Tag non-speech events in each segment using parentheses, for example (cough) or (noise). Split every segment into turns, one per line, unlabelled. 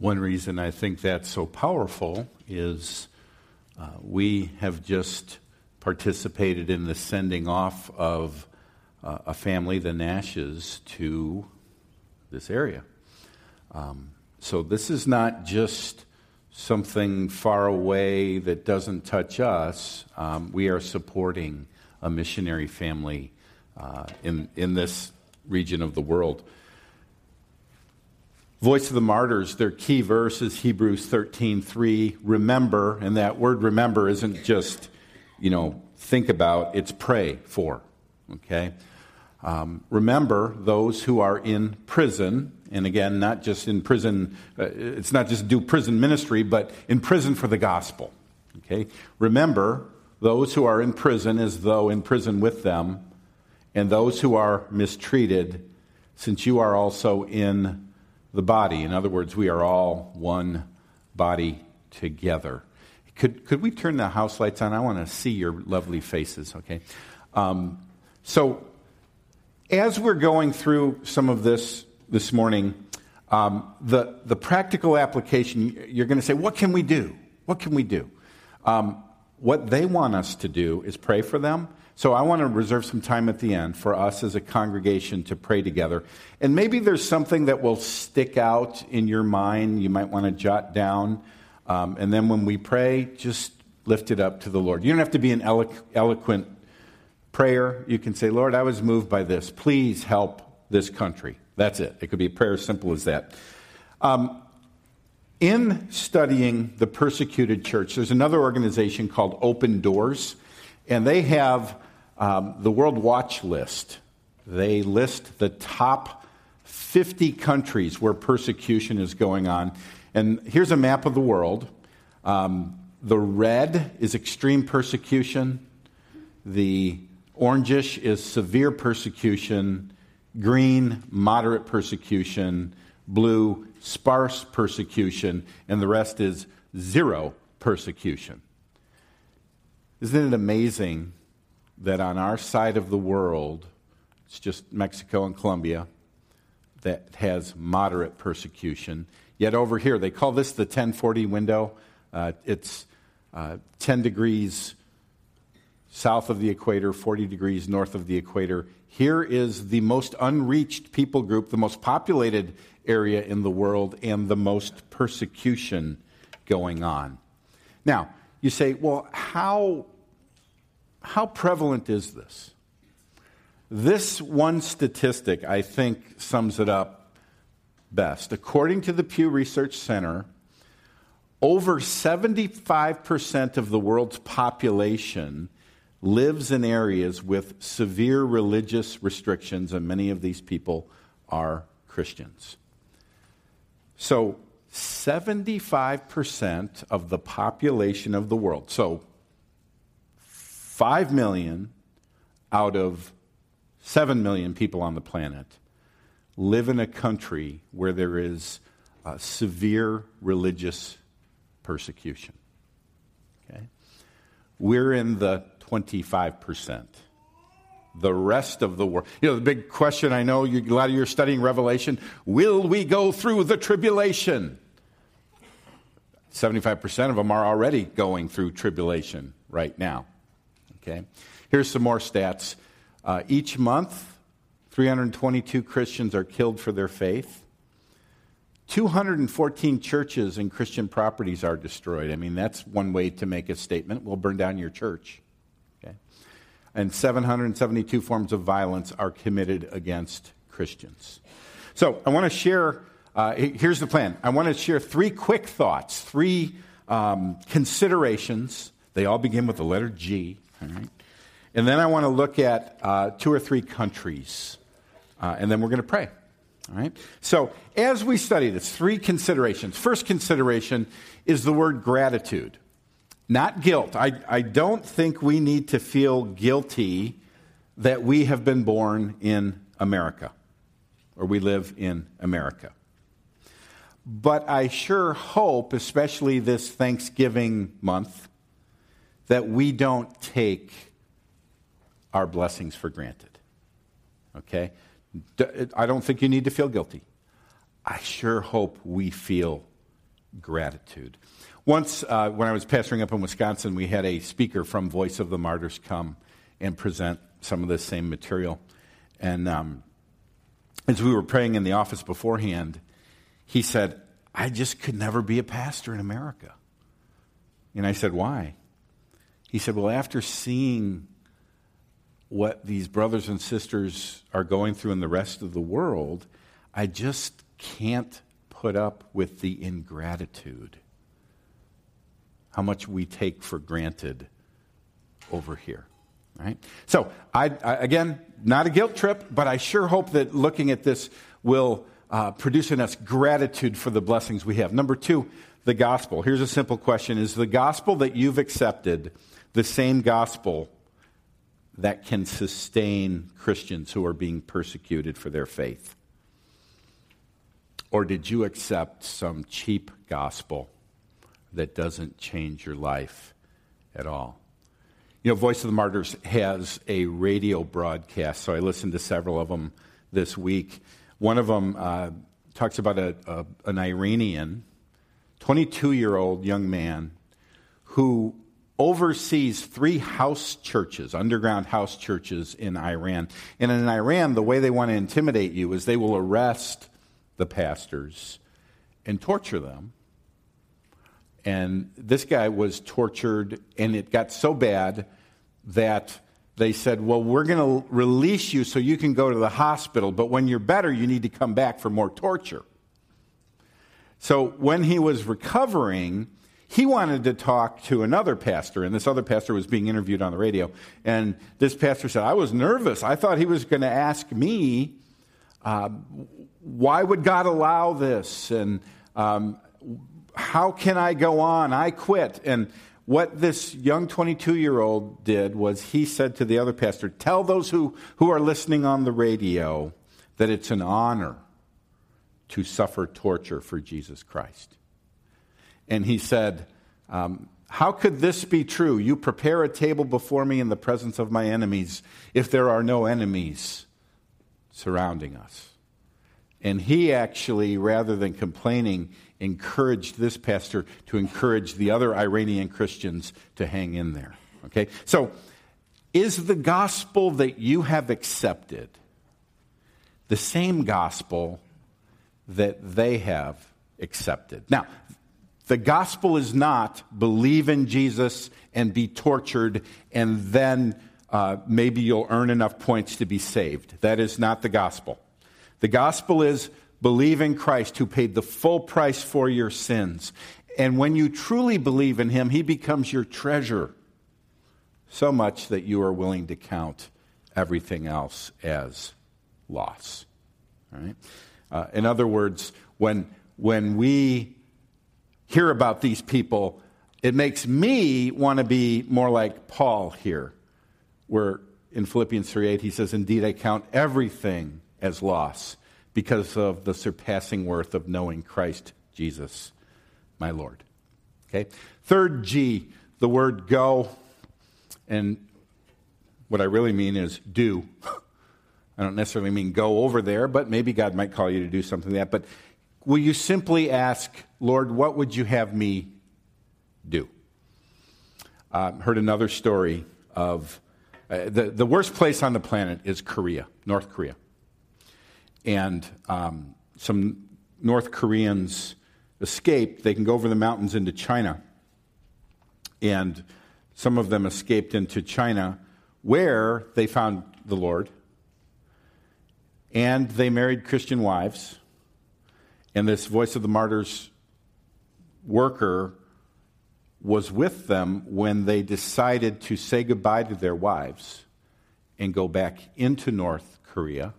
One reason I think that's so powerful is uh, we have just participated in the sending off of uh, a family, the Nashes, to this area. Um, so this is not just something far away that doesn't touch us. Um, we are supporting a missionary family uh, in, in this region of the world. Voice of the Martyrs, their key verse is Hebrews 13:3, Remember, and that word remember isn't just, you know, think about, it's pray for. Okay? Um, remember those who are in prison, and again, not just in prison, uh, it's not just do prison ministry, but in prison for the gospel. Okay? Remember those who are in prison as though in prison with them, and those who are mistreated, since you are also in the body. In other words, we are all one body together. Could, could we turn the house lights on? I want to see your lovely faces, okay? Um, so, as we're going through some of this this morning, um, the, the practical application, you're going to say, what can we do? What can we do? Um, what they want us to do is pray for them so I want to reserve some time at the end for us as a congregation to pray together. And maybe there's something that will stick out in your mind you might want to jot down. Um, and then when we pray, just lift it up to the Lord. You don't have to be an elo- eloquent prayer. You can say, Lord, I was moved by this. Please help this country. That's it. It could be a prayer as simple as that. Um, in studying the persecuted church, there's another organization called Open Doors, and they have um, the World Watch List, they list the top 50 countries where persecution is going on. And here's a map of the world. Um, the red is extreme persecution, the orangish is severe persecution, green, moderate persecution, blue, sparse persecution, and the rest is zero persecution. Isn't it amazing that on our side of the world, it's just Mexico and Colombia, that has moderate persecution. Yet over here, they call this the 1040 window. Uh, it's uh, 10 degrees south of the equator, 40 degrees north of the equator. Here is the most unreached people group, the most populated area in the world, and the most persecution going on. Now, you say, well, how how prevalent is this? This one statistic, I think, sums it up best. According to the Pew Research Center, over 75% of the world's population lives in areas with severe religious restrictions, and many of these people are Christians. So, 75% of the population of the world, so 5 million out of 7 million people on the planet live in a country where there is uh, severe religious persecution. Okay? We're in the 25%. The rest of the world. You know, the big question I know, you, a lot of you are studying Revelation will we go through the tribulation? 75% of them are already going through tribulation right now. Okay? Here's some more stats. Uh, each month, 322 Christians are killed for their faith. 214 churches and Christian properties are destroyed. I mean, that's one way to make a statement. We'll burn down your church. Okay? And 772 forms of violence are committed against Christians. So I want to share, uh, here's the plan. I want to share three quick thoughts, three um, considerations. They all begin with the letter G all right? And then I want to look at uh, two or three countries, uh, and then we're going to pray. All right? So, as we study this, three considerations. First consideration is the word gratitude, not guilt. I, I don't think we need to feel guilty that we have been born in America or we live in America. But I sure hope, especially this Thanksgiving month, that we don't take our blessings for granted. Okay? I don't think you need to feel guilty. I sure hope we feel gratitude. Once, uh, when I was pastoring up in Wisconsin, we had a speaker from Voice of the Martyrs come and present some of the same material. And um, as we were praying in the office beforehand, he said, I just could never be a pastor in America. And I said, Why? He said, Well, after seeing what these brothers and sisters are going through in the rest of the world, I just can't put up with the ingratitude. How much we take for granted over here. Right? So, I, I, again, not a guilt trip, but I sure hope that looking at this will uh, produce in us gratitude for the blessings we have. Number two, the gospel. Here's a simple question Is the gospel that you've accepted the same gospel that can sustain Christians who are being persecuted for their faith? Or did you accept some cheap gospel that doesn't change your life at all? You know, Voice of the Martyrs has a radio broadcast, so I listened to several of them this week. One of them uh, talks about a, a, an Iranian, 22 year old young man who oversees three house churches, underground house churches in Iran. And in Iran, the way they want to intimidate you is they will arrest the pastors and torture them and this guy was tortured, and it got so bad that they said, Well, we're going to release you so you can go to the hospital, but when you're better, you need to come back for more torture. So when he was recovering, he wanted to talk to another pastor, and this other pastor was being interviewed on the radio. And this pastor said, I was nervous. I thought he was going to ask me, uh, Why would God allow this? And um, how can I go on? I quit. And what this young 22 year old did was he said to the other pastor, Tell those who, who are listening on the radio that it's an honor to suffer torture for Jesus Christ. And he said, um, How could this be true? You prepare a table before me in the presence of my enemies if there are no enemies surrounding us. And he actually, rather than complaining, encouraged this pastor to encourage the other Iranian Christians to hang in there. Okay? So, is the gospel that you have accepted the same gospel that they have accepted? Now, the gospel is not believe in Jesus and be tortured and then uh, maybe you'll earn enough points to be saved. That is not the gospel. The gospel is believe in Christ who paid the full price for your sins. And when you truly believe in him, he becomes your treasure so much that you are willing to count everything else as loss. Right? Uh, in other words, when, when we hear about these people, it makes me want to be more like Paul here, where in Philippians 3 8 he says, Indeed, I count everything as loss because of the surpassing worth of knowing Christ Jesus, my Lord. Okay? Third G, the word go. And what I really mean is do. (laughs) I don't necessarily mean go over there, but maybe God might call you to do something like that. But will you simply ask, Lord, what would you have me do? Uh, heard another story of uh, the, the worst place on the planet is Korea, North Korea and um, some North Koreans escaped. They can go over the mountains into China. And some of them escaped into China, where they found the Lord. And they married Christian wives. And this Voice of the Martyrs worker was with them when they decided to say goodbye to their wives and go back into North Korea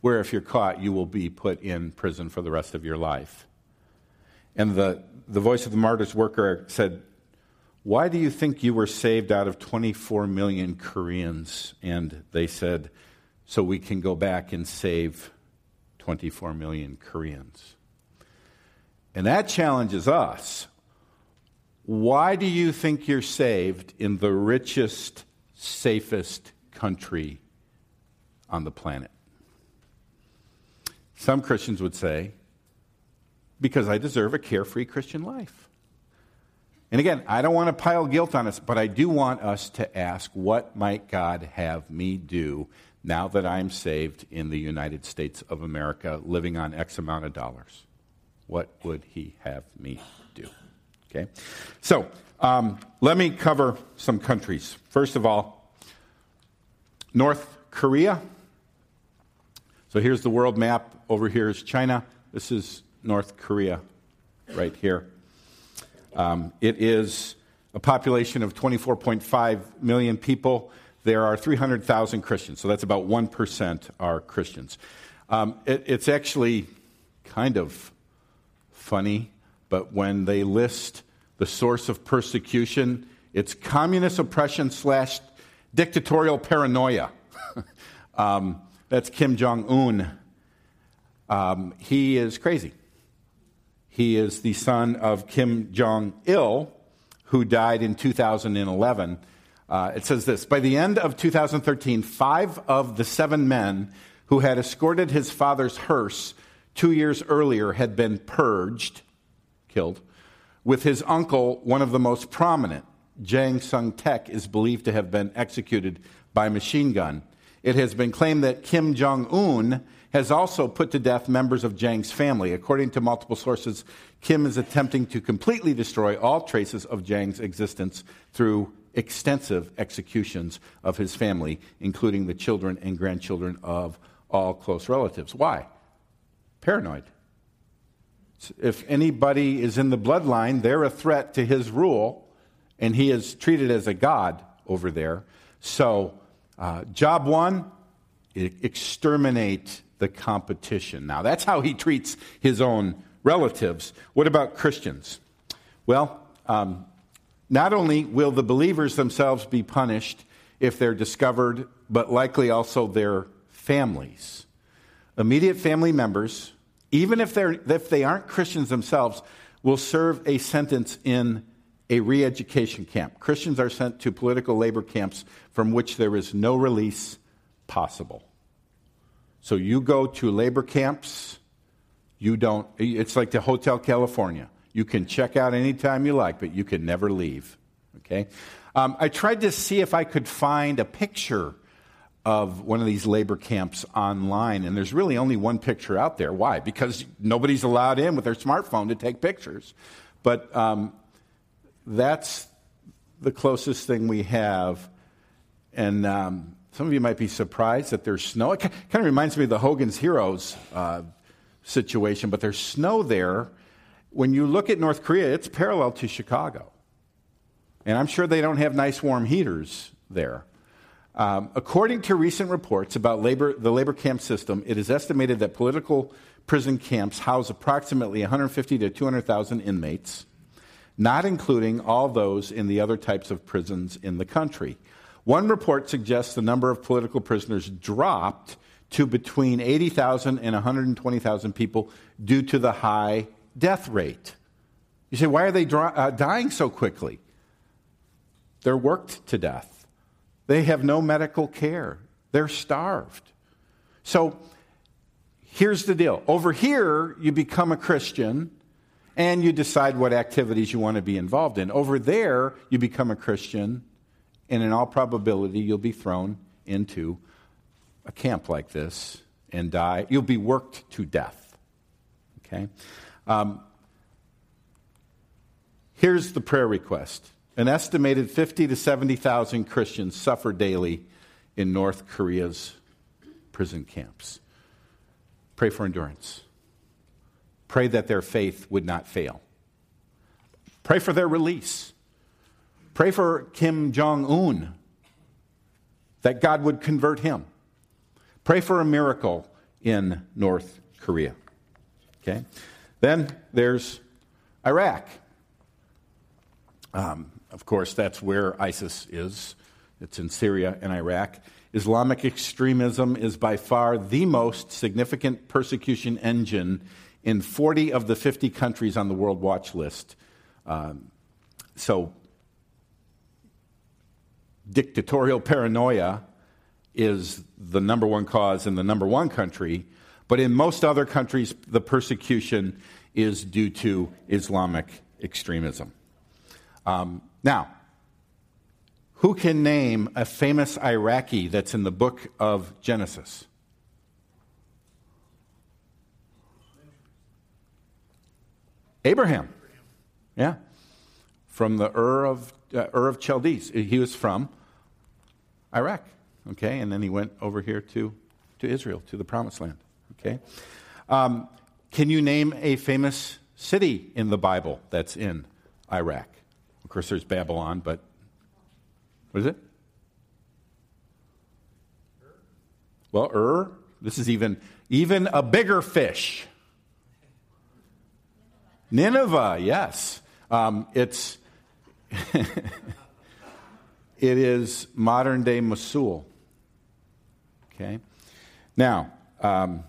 where if you're caught, you will be put in prison for the rest of your life. And the, the voice of the martyr's worker said, Why do you think you were saved out of 24 million Koreans? And they said, So we can go back and save 24 million Koreans. And that challenges us. Why do you think you're saved in the richest, safest country on the planet? Some Christians would say because I deserve a carefree Christian life. And again, I don't want to pile guilt on us, but I do want us to ask, what might God have me do now that I'm saved in the United States of America, living on X amount of dollars? What would He have me do? Okay? So, um, let me cover some countries. First of all, North Korea. So here's the world map. Over here is China. This is North Korea right here. Um, it is a population of 24.5 million people. There are 300,000 Christians, so that's about 1% are Christians. Um, it, it's actually kind of funny, but when they list the source of persecution, it's communist oppression slash dictatorial paranoia. (laughs) um, that's Kim Jong un. Um, he is crazy. He is the son of Kim Jong il, who died in 2011. Uh, it says this By the end of 2013, five of the seven men who had escorted his father's hearse two years earlier had been purged, killed, with his uncle, one of the most prominent. Jang Sung Tek is believed to have been executed by machine gun. It has been claimed that Kim Jong un has also put to death members of Jang's family. According to multiple sources, Kim is attempting to completely destroy all traces of Jang's existence through extensive executions of his family, including the children and grandchildren of all close relatives. Why? Paranoid. If anybody is in the bloodline, they're a threat to his rule, and he is treated as a god over there. So, uh, job one exterminate the competition. Now, that's how he treats his own relatives. What about Christians? Well, um, not only will the believers themselves be punished if they're discovered, but likely also their families. Immediate family members, even if, they're, if they aren't Christians themselves, will serve a sentence in a re education camp. Christians are sent to political labor camps from which there is no release possible. So you go to labor camps, you don't, it's like the Hotel California. You can check out anytime you like, but you can never leave. Okay? Um, I tried to see if I could find a picture of one of these labor camps online, and there's really only one picture out there. Why? Because nobody's allowed in with their smartphone to take pictures. But um, that's the closest thing we have. And um, some of you might be surprised that there's snow. It kind of reminds me of the Hogan's Heroes uh, situation, but there's snow there. When you look at North Korea, it's parallel to Chicago. And I'm sure they don't have nice warm heaters there. Um, according to recent reports about labor, the labor camp system, it is estimated that political prison camps house approximately 150 to 200,000 inmates, not including all those in the other types of prisons in the country. One report suggests the number of political prisoners dropped to between 80,000 and 120,000 people due to the high death rate. You say, why are they uh, dying so quickly? They're worked to death. They have no medical care. They're starved. So here's the deal over here, you become a Christian and you decide what activities you want to be involved in. Over there, you become a Christian and in all probability, you'll be thrown into a camp like this and die. You'll be worked to death. Okay? Um, here's the prayer request an estimated 50 to 70,000 Christians suffer daily in North Korea's prison camps. Pray for endurance. Pray that their faith would not fail. Pray for their release. Pray for Kim Jong un, that God would convert him. Pray for a miracle in North Korea. Okay? Then there's Iraq. Um, of course, that's where ISIS is. It's in Syria and Iraq. Islamic extremism is by far the most significant persecution engine in 40 of the 50 countries on the World Watch list. Um, so dictatorial paranoia is the number one cause in the number one country, but in most other countries, the persecution is due to Islamic extremism. Um, now, who can name a famous Iraqi that's in the book of Genesis? Abraham. Yeah. From the Ur of, uh, Ur of Chaldees. He was from Iraq. Okay. And then he went over here to, to Israel, to the promised land. Okay. Um, can you name a famous city in the Bible that's in Iraq? Of course, there's Babylon, but what is it? Well, Ur. This is even even a bigger fish. Nineveh, yes. Um, it's (laughs) it is modern day Mosul. Okay. Now, um,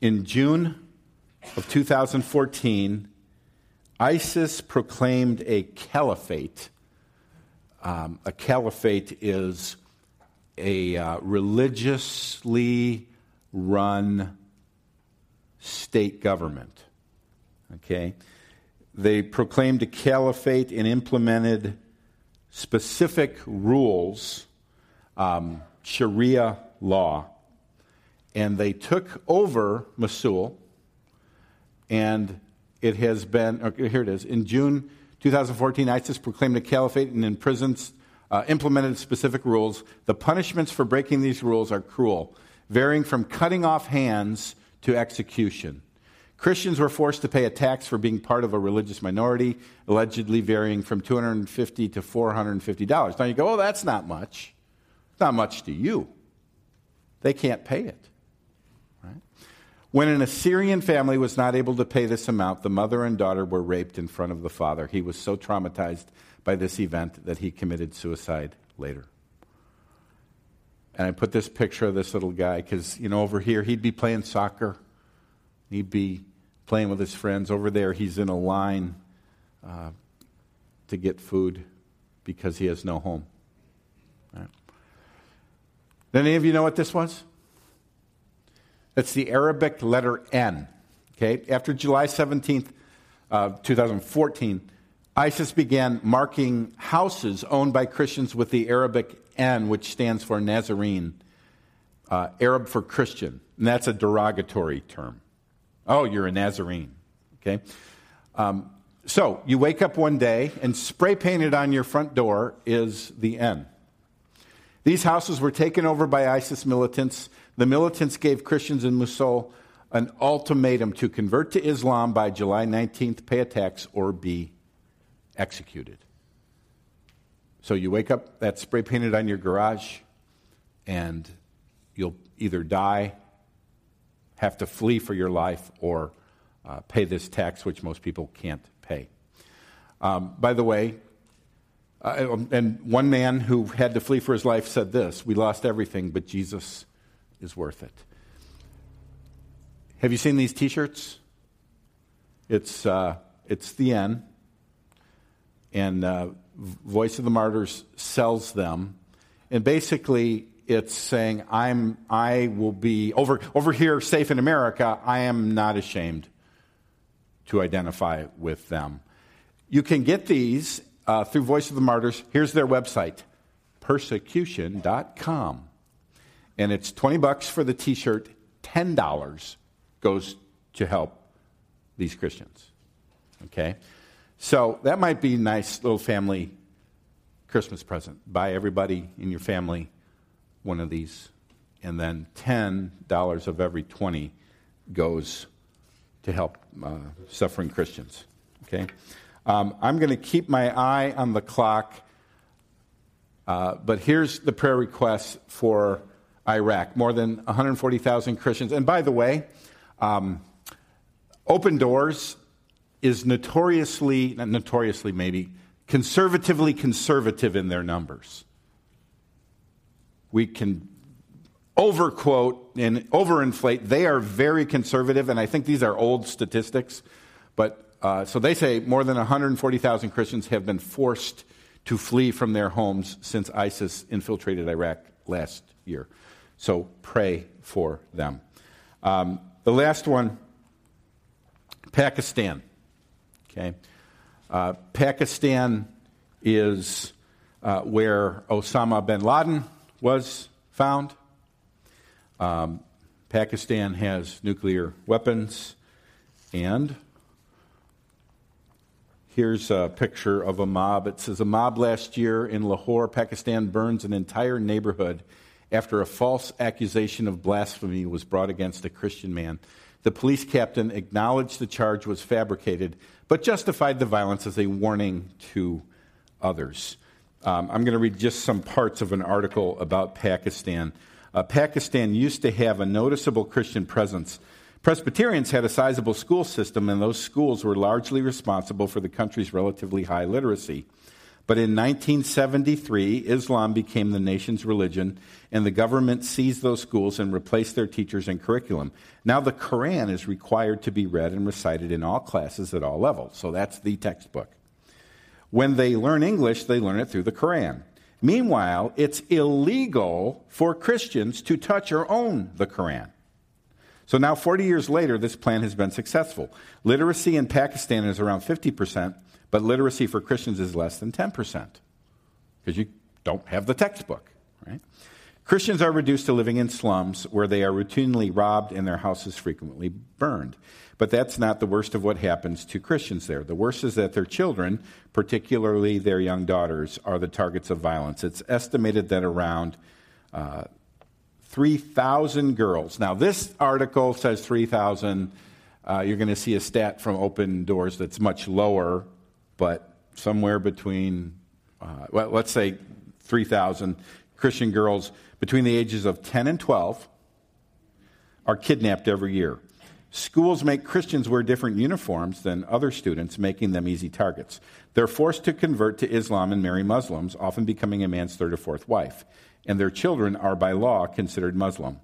in June of 2014, ISIS proclaimed a caliphate. Um, a caliphate is a uh, religiously run state government. Okay? They proclaimed a caliphate and implemented specific rules, um, Sharia law, and they took over Mosul, and it has been, here it is. In June 2014, ISIS proclaimed a caliphate and imprisoned, uh, implemented specific rules. The punishments for breaking these rules are cruel, varying from cutting off hands to execution. Christians were forced to pay a tax for being part of a religious minority, allegedly varying from $250 to $450. Now you go, oh, that's not much. Not much to you. They can't pay it. When an Assyrian family was not able to pay this amount, the mother and daughter were raped in front of the father. He was so traumatized by this event that he committed suicide later. And I put this picture of this little guy because, you know, over here he'd be playing soccer, he'd be playing with his friends. Over there, he's in a line uh, to get food because he has no home. Right. Any of you know what this was? That's the Arabic letter N. Okay? After July 17th, uh, 2014, ISIS began marking houses owned by Christians with the Arabic N, which stands for Nazarene, uh, Arab for Christian. And that's a derogatory term. Oh, you're a Nazarene. Okay? Um, so you wake up one day and spray painted on your front door is the N. These houses were taken over by ISIS militants the militants gave Christians in Mosul an ultimatum to convert to Islam by July 19th, pay a tax, or be executed. So you wake up, that's spray painted on your garage, and you'll either die, have to flee for your life, or uh, pay this tax, which most people can't pay. Um, by the way, uh, and one man who had to flee for his life said this We lost everything, but Jesus is worth it. Have you seen these t shirts? It's, uh, it's the N, and uh, Voice of the Martyrs sells them. And basically, it's saying, I'm, I will be, over, over here, safe in America, I am not ashamed to identify with them. You can get these uh, through Voice of the Martyrs. Here's their website persecution.com and it's 20 bucks for the t-shirt $10 goes to help these christians okay? So that might be a nice little family christmas present. Buy everybody in your family one of these and then $10 of every 20 goes to help uh, suffering christians okay um, i'm going to keep my eye on the clock uh, but here's the prayer request for Iraq. More than 140,000 Christians. And by the way, um, Open Doors is notoriously, not notoriously maybe, conservatively conservative in their numbers. We can overquote and overinflate. They are very conservative, and I think these are old statistics. But uh, so they say more than 140,000 Christians have been forced to flee from their homes since ISIS infiltrated Iraq last year. So pray for them. Um, the last one Pakistan. Okay. Uh, Pakistan is uh, where Osama bin Laden was found. Um, Pakistan has nuclear weapons, and here's a picture of a mob. It says a mob last year in Lahore, Pakistan, burns an entire neighborhood after a false accusation of blasphemy was brought against a Christian man. The police captain acknowledged the charge was fabricated, but justified the violence as a warning to others. Um, I'm going to read just some parts of an article about Pakistan. Uh, Pakistan used to have a noticeable Christian presence. Presbyterians had a sizable school system, and those schools were largely responsible for the country's relatively high literacy. But in 1973, Islam became the nation's religion, and the government seized those schools and replaced their teachers and curriculum. Now the Quran is required to be read and recited in all classes at all levels. So that's the textbook. When they learn English, they learn it through the Quran. Meanwhile, it's illegal for Christians to touch or own the Quran. So now, 40 years later, this plan has been successful. Literacy in Pakistan is around 50%, but literacy for Christians is less than 10% because you don't have the textbook, right? Christians are reduced to living in slums where they are routinely robbed and their houses frequently burned. But that's not the worst of what happens to Christians there. The worst is that their children, particularly their young daughters, are the targets of violence. It's estimated that around uh, 3,000 girls. Now, this article says 3,000. Uh, you're going to see a stat from Open Doors that's much lower, but somewhere between, uh, well, let's say 3,000 Christian girls between the ages of 10 and 12 are kidnapped every year. Schools make Christians wear different uniforms than other students, making them easy targets. They're forced to convert to Islam and marry Muslims, often becoming a man's third or fourth wife. And their children are, by law, considered Muslim.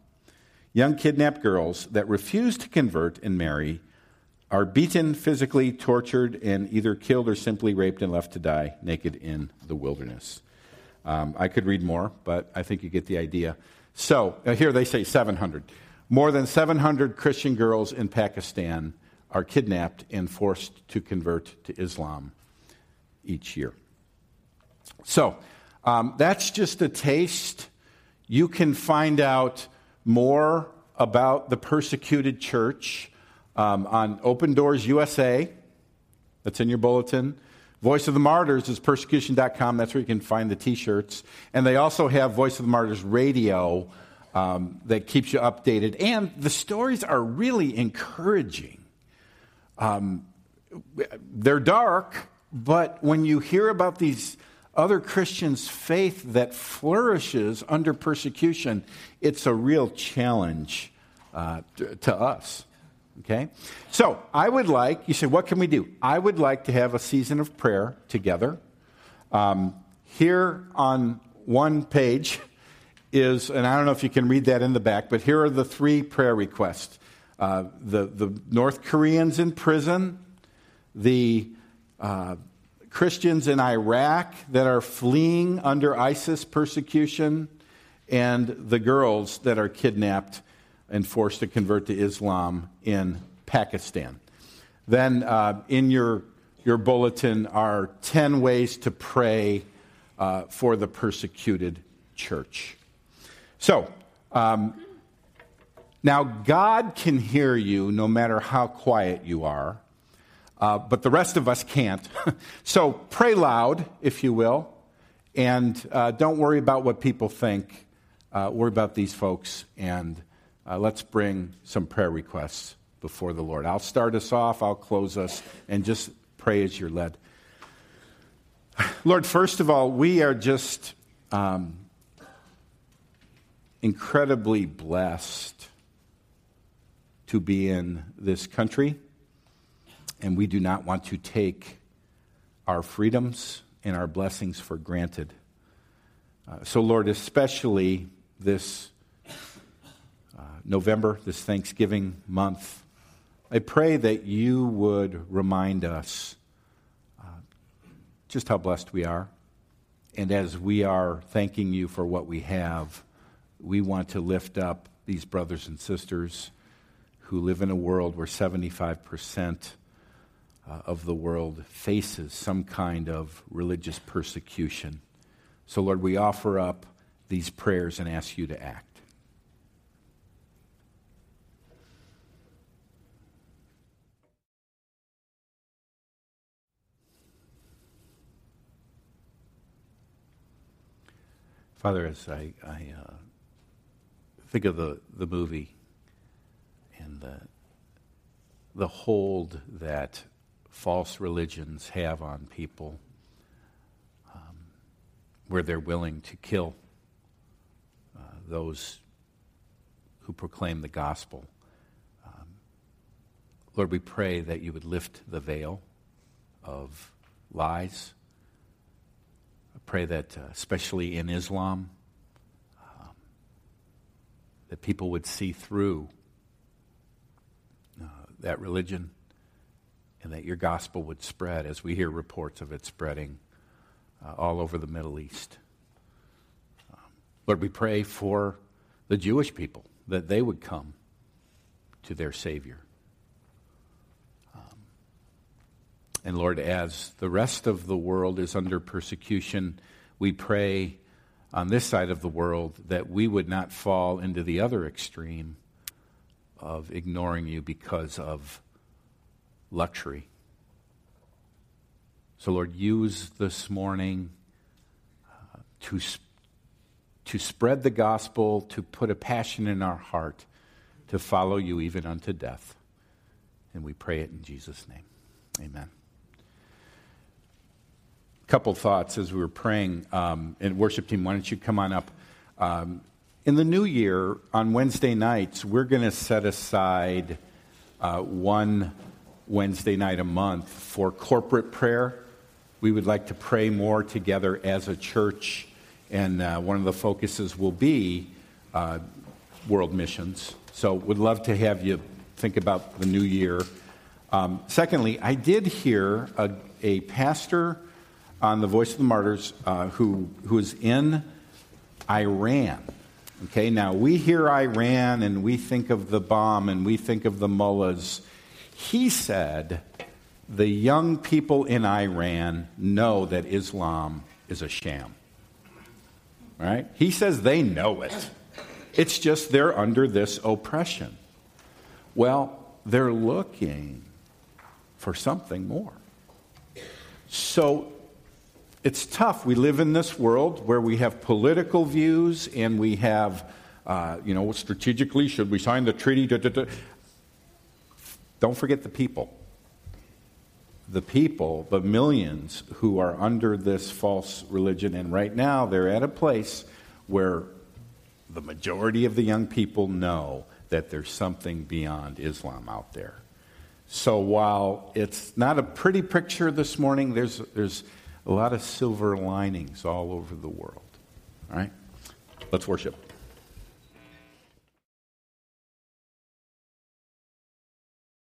Young kidnapped girls that refuse to convert and marry are beaten, physically tortured, and either killed or simply raped and left to die naked in the wilderness. Um, I could read more, but I think you get the idea. So, uh, here they say 700. More than 700 Christian girls in Pakistan are kidnapped and forced to convert to Islam each year. So, um, that's just a taste. You can find out more about the persecuted church um, on Open Doors USA. That's in your bulletin. Voice of the Martyrs is persecution.com. That's where you can find the t shirts. And they also have Voice of the Martyrs radio um, that keeps you updated. And the stories are really encouraging. Um, they're dark, but when you hear about these other Christians' faith that flourishes under persecution, it's a real challenge uh, to, to us. Okay? So, I would like, you say, what can we do? I would like to have a season of prayer together. Um, here on one page, is, and I don't know if you can read that in the back, but here are the three prayer requests uh, the, the North Koreans in prison, the uh, Christians in Iraq that are fleeing under ISIS persecution, and the girls that are kidnapped and forced to convert to Islam in Pakistan. Then uh, in your, your bulletin are 10 ways to pray uh, for the persecuted church. So, um, now God can hear you no matter how quiet you are, uh, but the rest of us can't. (laughs) so pray loud, if you will, and uh, don't worry about what people think. Uh, worry about these folks, and uh, let's bring some prayer requests before the Lord. I'll start us off, I'll close us, and just pray as you're led. (sighs) Lord, first of all, we are just. Um, incredibly blessed to be in this country, and we do not want to take our freedoms and our blessings for granted. Uh, so, Lord, especially this uh, November, this Thanksgiving month, I pray that you would remind us uh, just how blessed we are. And as we are thanking you for what we have, we want to lift up these brothers and sisters who live in a world where 75% uh, of the world faces some kind of religious persecution. So, Lord, we offer up these prayers and ask you to act. Father, as I, I uh, think of the, the movie and the, the hold that false religions have on people, um, where they're willing to kill uh, those who proclaim the gospel. Um, Lord, we pray that you would lift the veil of lies. I pray that, uh, especially in Islam, um, that people would see through uh, that religion and that your gospel would spread as we hear reports of it spreading uh, all over the Middle East. Um, Lord, we pray for the Jewish people that they would come to their Savior. Um, and Lord, as the rest of the world is under persecution, we pray on this side of the world that we would not fall into the other extreme of ignoring you because of luxury. So, Lord, use this morning uh, to, to spread the gospel, to put a passion in our heart to follow you even unto death. And we pray it in Jesus' name. Amen. Couple thoughts as we were praying. Um, and worship team, why don't you come on up? Um, in the new year, on Wednesday nights, we're going to set aside uh, one Wednesday night a month for corporate prayer. We would like to pray more together as a church, and uh, one of the focuses will be uh, world missions. So, would love to have you think about the new year. Um, secondly, I did hear a, a, pastor on the Voice of the Martyrs uh, who who is in Iran. Okay, now we hear Iran and we think of the bomb and we think of the mullahs he said, the young people in Iran know that Islam is a sham. Right? He says they know it. It's just they're under this oppression. Well, they're looking for something more. So it's tough. We live in this world where we have political views and we have, uh, you know, strategically, should we sign the treaty? Da, da, da. Don't forget the people. The people, the millions who are under this false religion, and right now they're at a place where the majority of the young people know that there's something beyond Islam out there. So while it's not a pretty picture this morning, there's, there's a lot of silver linings all over the world. All right? Let's worship.